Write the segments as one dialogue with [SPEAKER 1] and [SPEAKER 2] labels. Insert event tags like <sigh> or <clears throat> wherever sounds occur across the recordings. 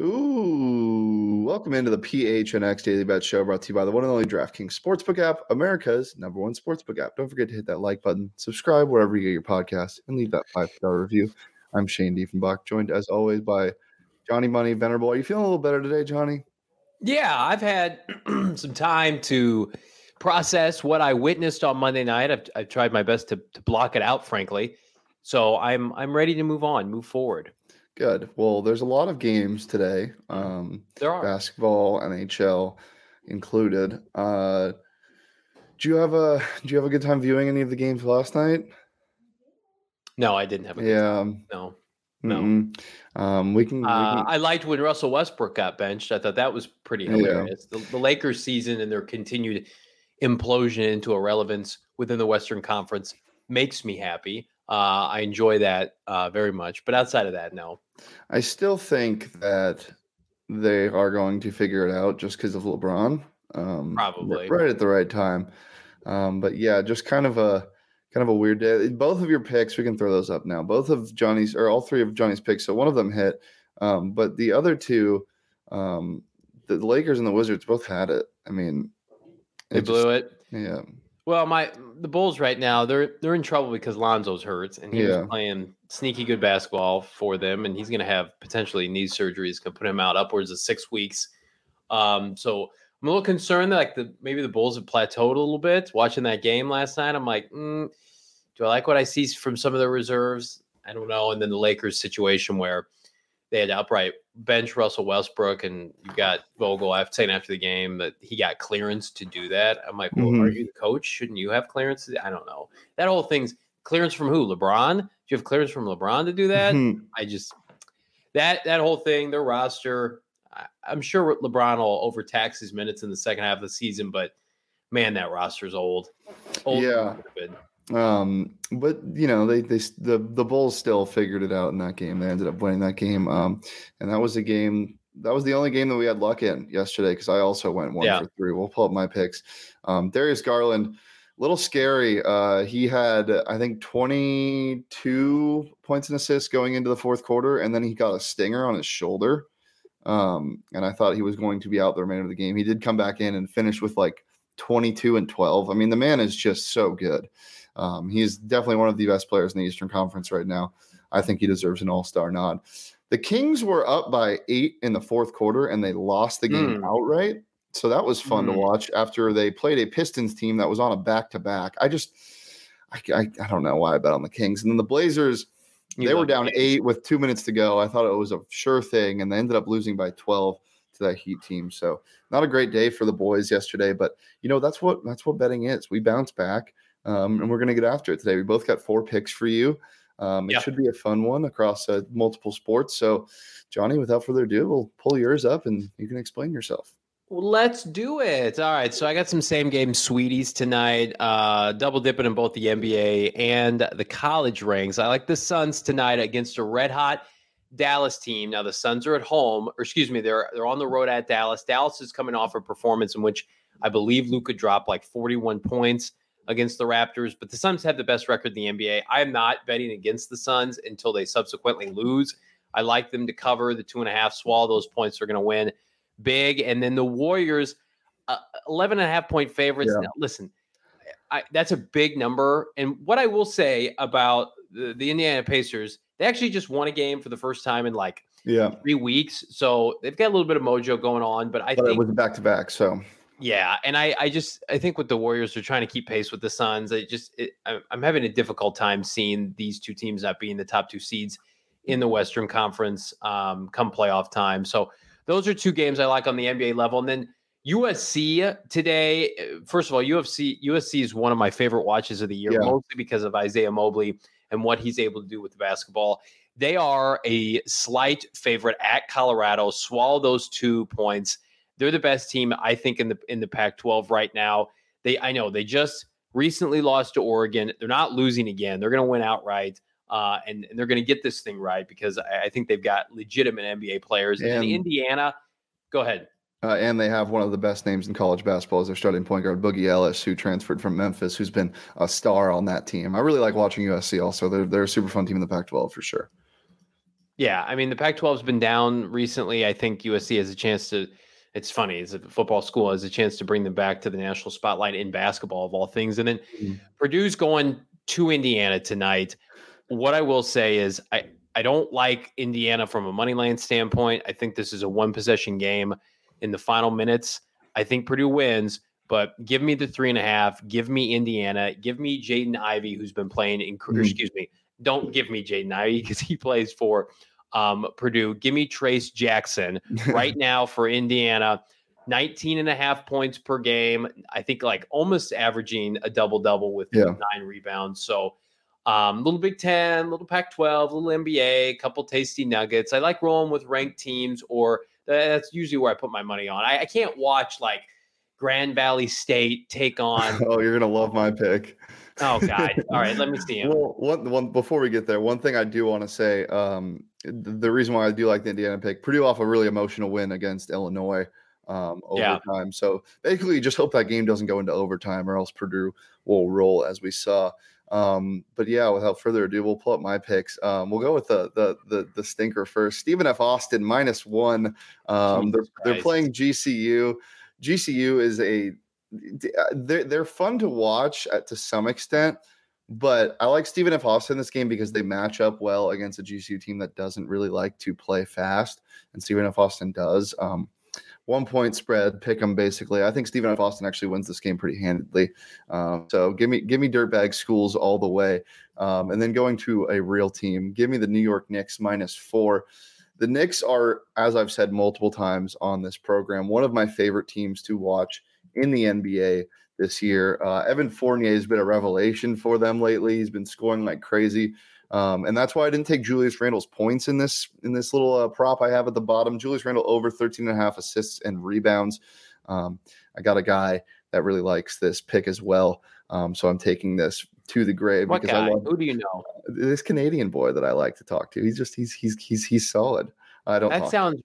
[SPEAKER 1] Ooh, welcome into the PHNX Daily Bet Show brought to you by the one and only DraftKings Sportsbook app, America's number one sportsbook app. Don't forget to hit that like button, subscribe wherever you get your podcast, and leave that five star review. I'm Shane Dieffenbach, joined as always by Johnny Money Venerable. Are you feeling a little better today, Johnny?
[SPEAKER 2] Yeah, I've had <clears throat> some time to process what I witnessed on Monday night. I've, I've tried my best to, to block it out, frankly. So I'm I'm ready to move on, move forward.
[SPEAKER 1] Good. Well, there's a lot of games today. Um,
[SPEAKER 2] there are
[SPEAKER 1] basketball, NHL included. Uh, do you have a do you have a good time viewing any of the games last night?
[SPEAKER 2] No, I didn't have a
[SPEAKER 1] yeah.
[SPEAKER 2] No. No.
[SPEAKER 1] Um, we, can, we
[SPEAKER 2] uh,
[SPEAKER 1] can,
[SPEAKER 2] I liked when Russell Westbrook got benched. I thought that was pretty hilarious. Yeah. The, the, Lakers season and their continued implosion into irrelevance within the Western Conference makes me happy. Uh, I enjoy that uh, very much. But outside of that, no.
[SPEAKER 1] I still think that they are going to figure it out just because of LeBron. Um,
[SPEAKER 2] Probably
[SPEAKER 1] right at the right time. Um, but yeah, just kind of a kind of a weird day. Both of your picks, we can throw those up now. Both of Johnny's or all three of Johnny's picks. So one of them hit, um, but the other two, um, the Lakers and the Wizards both had it. I mean,
[SPEAKER 2] they it blew just, it.
[SPEAKER 1] Yeah.
[SPEAKER 2] Well, my the Bulls right now they're they're in trouble because Lonzo's hurt and he's yeah. playing sneaky good basketball for them, and he's going to have potentially knee surgeries can put him out upwards of six weeks. Um, so I'm a little concerned that like the maybe the Bulls have plateaued a little bit. Watching that game last night, I'm like, mm, do I like what I see from some of the reserves? I don't know. And then the Lakers situation where they had to outright bench Russell Westbrook, and you got Vogel I've saying after the game that he got clearance to do that. I'm like, well, mm-hmm. are you the coach? Shouldn't you have clearance? I don't know. That whole thing's clearance from who? LeBron? Do you have clearance from LeBron to do that? Mm-hmm. I just that that whole thing, their roster. I, I'm sure LeBron will overtax his minutes in the second half of the season, but man, that roster's old.
[SPEAKER 1] old yeah. Um, but you know, they they the the Bulls still figured it out in that game. They ended up winning that game. Um, and that was a game. That was the only game that we had luck in yesterday because I also went one yeah. for three. We'll pull up my picks. Um, Darius Garland, a little scary. Uh, he had I think 22 points and assists going into the fourth quarter, and then he got a stinger on his shoulder. Um, and I thought he was going to be out the remainder of the game. He did come back in and finish with like 22 and 12. I mean, the man is just so good. Um, he's definitely one of the best players in the Eastern Conference right now. I think he deserves an All Star nod. The Kings were up by eight in the fourth quarter and they lost the game mm. outright. So that was fun mm. to hmm. watch after they played a Pistons team that was on a back to back. I just, I, I, I, don't know why I bet on the Kings. And then the Blazers, you they were down eight with two minutes to go. I thought it was a sure thing, and they ended up losing by 12 to that Heat team. So not a great day for the boys yesterday, but you know that's what that's what betting is. We bounce back um, and we're going to get after it today. We both got four picks for you. Um, it yep. should be a fun one across uh, multiple sports. So, Johnny, without further ado, we'll pull yours up and you can explain yourself.
[SPEAKER 2] Well, let's do it. All right. So I got some same game sweeties tonight. Uh, double dipping in both the NBA and the college rings. I like the Suns tonight against a red hot Dallas team. Now the Suns are at home, or excuse me, they're they're on the road at Dallas. Dallas is coming off a performance in which I believe Luka dropped like 41 points against the Raptors, but the Suns have the best record in the NBA. I am not betting against the Suns until they subsequently lose. I like them to cover the two and a half, swallow those points. They're going to win big. And then the Warriors, uh, 11 and a half point favorites. Yeah. Now, listen, I, that's a big number. And what I will say about the, the Indiana Pacers, they actually just won a game for the first time in like
[SPEAKER 1] yeah
[SPEAKER 2] three weeks. So they've got a little bit of mojo going on. But I but think
[SPEAKER 1] it was back to back. So
[SPEAKER 2] yeah, and I, I just I think with the Warriors are trying to keep pace with the Suns. I just it, I'm having a difficult time seeing these two teams not being the top two seeds in the Western Conference um, come playoff time. So those are two games I like on the NBA level, and then USC today. Uh, first of all, UFC USC is one of my favorite watches of the year, yeah. mostly because of Isaiah Mobley and what he's able to do with the basketball. They are a slight favorite at Colorado. Swallow those two points. They're the best team, I think, in the in the Pac-12 right now. They, I know, they just recently lost to Oregon. They're not losing again. They're going to win outright, uh, and, and they're going to get this thing right because I, I, think they've got legitimate NBA players. And, and Indiana, go ahead.
[SPEAKER 1] Uh, and they have one of the best names in college basketball as their starting point guard, Boogie Ellis, who transferred from Memphis, who's been a star on that team. I really like watching USC also. They're, they're a super fun team in the Pac 12 for sure.
[SPEAKER 2] Yeah, I mean the Pac-12 has been down recently. I think USC has a chance to. It's funny, it's a football school has a chance to bring them back to the national spotlight in basketball of all things. And then mm-hmm. Purdue's going to Indiana tonight. What I will say is, I I don't like Indiana from a money line standpoint. I think this is a one possession game in the final minutes. I think Purdue wins, but give me the three and a half. Give me Indiana. Give me Jaden Ivey, who's been playing in. Mm-hmm. Excuse me. Don't give me Jaden Ivey because he plays for um, Purdue. Give me Trayce Jackson right <laughs> now for Indiana. 19 and a half points per game. I think like almost averaging a double double with yeah. nine rebounds. So, um, little Big Ten, little Pac 12, little NBA, a couple tasty nuggets. I like rolling with ranked teams, or that's usually where I put my money on. I, I can't watch like Grand Valley State take on. <laughs>
[SPEAKER 1] oh, you're going to love my pick.
[SPEAKER 2] Oh God! <laughs> All right, let me see him.
[SPEAKER 1] Well, one, one before we get there, one thing I do want to say, um, the reason why I do like the Indiana pick, Purdue off a really emotional win against Illinois um, overtime. Yeah. So basically, just hope that game doesn't go into overtime, or else Purdue will roll as we saw. Um, but yeah, without further ado, we'll pull up my picks. Um, we'll go with the the the, the stinker first. Stephen F. Austin minus one. Um, they're, they're playing GCU. GCU is a uh, they're they're fun to watch at, to some extent, but I like Stephen F. Austin in this game because they match up well against a GCU team that doesn't really like to play fast, and Stephen F. Austin does. Um, one point spread, pick them basically. I think Stephen F. Austin actually wins this game pretty handedly. Um, so give me give me dirtbag schools all the way, um, and then going to a real team. Give me the New York Knicks minus four. The Knicks are, as I've said multiple times on this program, one of my favorite teams to watch in the NBA this year. Uh, Evan Fournier has been a revelation for them lately. He's been scoring like crazy. Um, and that's why I didn't take Julius Randle's points in this in this little uh, prop I have at the bottom. Julius Randle over 13 and a half assists and rebounds. Um, I got a guy that really likes this pick as well. Um, so I'm taking this to the grave
[SPEAKER 2] what because guy? I love Who do you know?
[SPEAKER 1] This Canadian boy that I like to talk to. He's just he's he's he's he's solid. I don't.
[SPEAKER 2] That sounds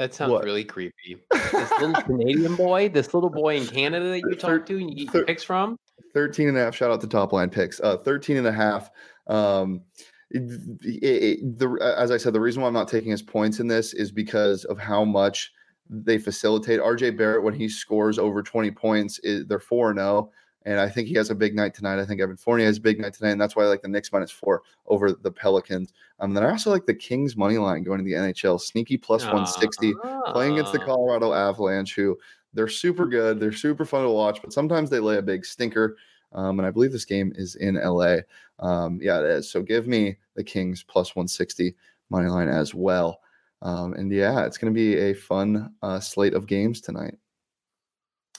[SPEAKER 2] that sounds what? really creepy. This little <laughs> Canadian boy, this little boy in Canada that you talk to and you get picks from?
[SPEAKER 1] 13 and a half. Shout out to top line picks. Uh, 13 and a half. Um, it, it, the, as I said, the reason why I'm not taking his points in this is because of how much they facilitate. RJ Barrett, when he scores over 20 points, is, they're 4 0. And I think he has a big night tonight. I think Evan Fournier has a big night tonight. And that's why I like the Knicks minus four over the Pelicans. Um, then I also like the Kings money line going to the NHL. Sneaky plus 160 uh, playing against the Colorado Avalanche, who they're super good. They're super fun to watch, but sometimes they lay a big stinker. Um, and I believe this game is in LA. Um, yeah, it is. So give me the Kings plus 160 money line as well. Um, and yeah, it's going to be a fun uh, slate of games tonight.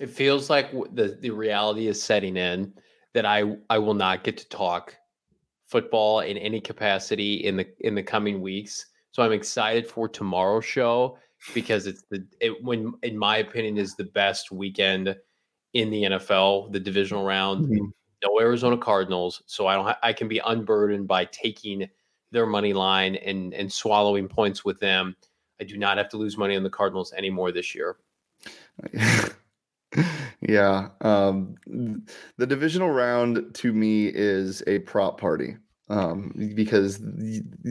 [SPEAKER 2] It feels like the the reality is setting in that I I will not get to talk football in any capacity in the in the coming weeks. So I'm excited for tomorrow's show because it's the it when in my opinion is the best weekend in the NFL, the divisional round. Mm-hmm. No Arizona Cardinals, so I don't ha- I can be unburdened by taking their money line and and swallowing points with them. I do not have to lose money on the Cardinals anymore this year. <laughs>
[SPEAKER 1] yeah. Um, the divisional round to me is a prop party um, because,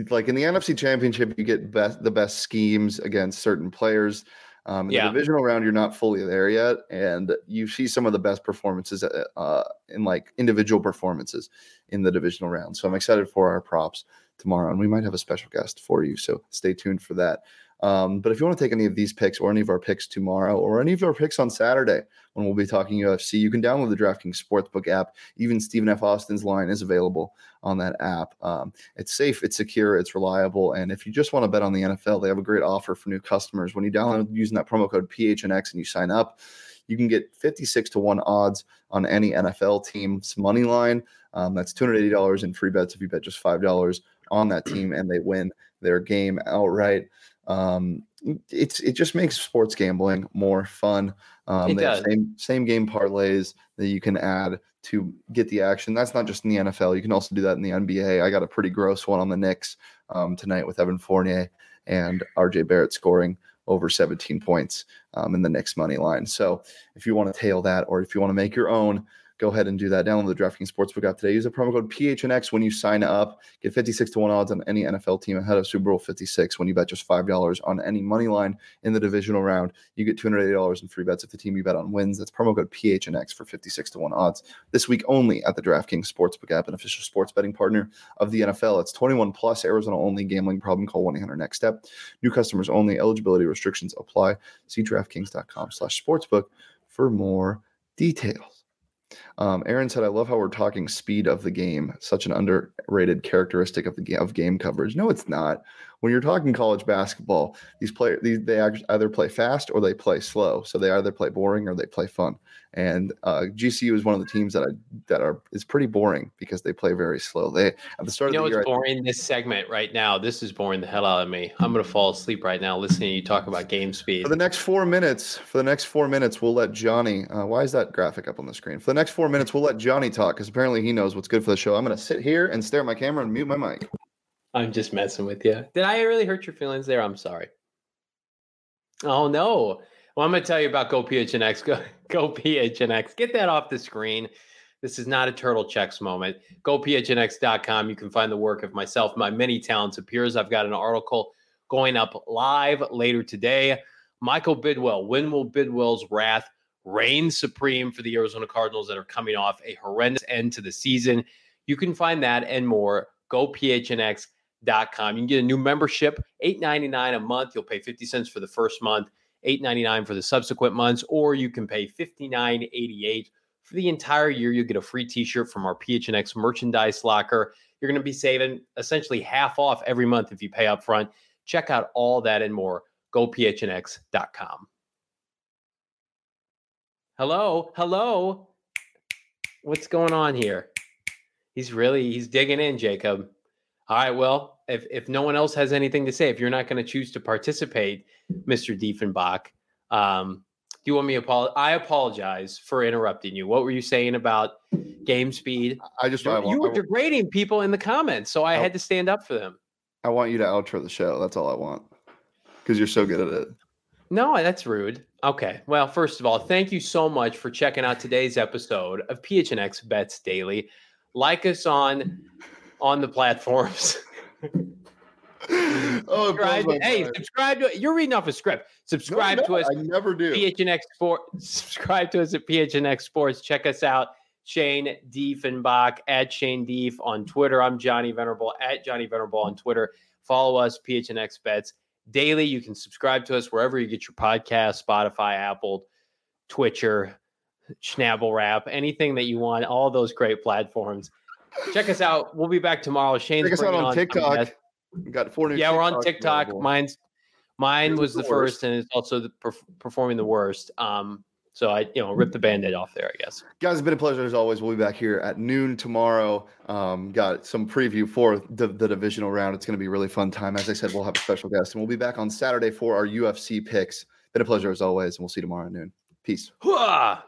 [SPEAKER 1] like in the NFC Championship, you get best, the best schemes against certain players. Um, in yeah. the divisional round, you're not fully there yet, and you see some of the best performances uh, uh, in like individual performances in the divisional round. So I'm excited for our props tomorrow, and we might have a special guest for you. So stay tuned for that. Um, but if you want to take any of these picks or any of our picks tomorrow or any of our picks on Saturday when we'll be talking UFC, you can download the DraftKings Sportsbook app. Even Stephen F. Austin's line is available on that app. Um, it's safe, it's secure, it's reliable. And if you just want to bet on the NFL, they have a great offer for new customers. When you download using that promo code PHNX and you sign up, you can get 56 to 1 odds on any NFL team's money line. Um, that's $280 in free bets if you bet just $5 on that team and they win their game outright. Um, it's it just makes sports gambling more fun. Um, it does. Same same game parlays that you can add to get the action. That's not just in the NFL. You can also do that in the NBA. I got a pretty gross one on the Knicks um, tonight with Evan Fournier and RJ Barrett scoring over 17 points um, in the Knicks money line. So if you want to tail that, or if you want to make your own, go ahead and do that. Download the DraftKings Sportsbook app today. Use the promo code PHNX when you sign up. Get 56 to 1 odds on any NFL team ahead of Super Bowl 56 when you bet just $5 on any money line in the divisional round. You get $280 in free bets if the team you bet on wins. That's promo code PHNX for 56 to 1 odds. This week only at the DraftKings Sportsbook app, an official sports betting partner of the NFL. It's 21 plus Arizona only gambling problem. Call 1 800 next step. New customers only. Eligibility restrictions apply. See DraftKings.com slash sportsbook for more details. Um, Aaron said, "I love how we're talking speed of the game. Such an underrated characteristic of the game of game coverage. No, it's not when you're talking college basketball, these players these, they either play fast or they play slow. So they either play boring or they play fun. And uh, GCU is one of the teams that I that are is pretty boring because they play very slow. They at the start
[SPEAKER 2] you
[SPEAKER 1] of
[SPEAKER 2] the
[SPEAKER 1] year.
[SPEAKER 2] it's boring this segment right now. This is boring the hell out of me. I'm gonna fall asleep right now listening to you talk about game speed.
[SPEAKER 1] For the next four minutes, for the next four minutes, we'll let Johnny. Uh, why is that graphic up on the screen? For the next four minutes, we'll let Johnny talk because apparently he knows what's good for the show. I'm gonna sit here and stare at my camera and mute my mic.
[SPEAKER 2] I'm just messing with you. Did I really hurt your feelings there? I'm sorry. Oh no. Well, I'm going to tell you about Go PHNX. <laughs> Go, Go. Get that off the screen. This is not a turtle checks moment. Go PHNX.com. You can find the work of myself, my many talents peers. I've got an article going up live later today. Michael Bidwill. When will Bidwill's wrath reign supreme for the Arizona Cardinals that are coming off a horrendous end to the season? You can find that and more. Go PHNX com. You can get a new membership, $8.99 a month. You'll pay 50 cents for the first month, $8.99 for the subsequent months, or you can pay $59.88 for the entire year. You'll get a free t-shirt from our PHNX merchandise locker. You're going to be saving essentially half off every month if you pay up front. Check out all that and more. GoPHNX.com. Hello, hello. What's going on here? He's really he's digging in, Jacob. All right. Well, if if no one else has anything to say, if you're not going to choose to participate, Mr. Dieffenbach, um, do you want me to apologize? I apologize for interrupting you. What were you saying about game speed?
[SPEAKER 1] I just
[SPEAKER 2] you,
[SPEAKER 1] I want,
[SPEAKER 2] you were degrading people in the comments, so I, I had to stand up for them.
[SPEAKER 1] I want you to outro the show. That's all I want because you're so good at it.
[SPEAKER 2] No, that's rude. Okay. Well, first of all, thank you so much for checking out today's episode of PHNX Bets Daily. Like us on on the platforms. <laughs> oh, subscribe to, hey, subscribe to you're reading off a script. Subscribe no, no, to us.
[SPEAKER 1] I never do.
[SPEAKER 2] PHNX Sports. <laughs> Subscribe to us at PHNX Sports. Check us out. Shane Dieffenbach at Shane Dief on Twitter. I'm Johnny Venerable at Johnny Venerable on Twitter. Follow us, PHNX Bets Daily. You can subscribe to us wherever you get your podcast, Spotify, Apple, Twitcher, Schnabel Rap, anything that you want, all those great platforms. Check us out. We'll be back tomorrow. Shane's
[SPEAKER 1] Check us out on, on TikTok. We got four new.
[SPEAKER 2] Yeah, we're on TikTok. Available. Mine's mine was the, the first, and it's also the perf- performing the worst. Um, so I, you know, rip the band-aid off there, I guess.
[SPEAKER 1] Guys, it's been a pleasure as always. We'll be back here at noon tomorrow. Um, got some preview for the, the divisional round. It's going to be a really fun time. As I said, we'll have a special guest, and we'll be back on Saturday for our UFC picks. Been a pleasure as always, and we'll see you tomorrow at noon. Peace.
[SPEAKER 2] Hooah!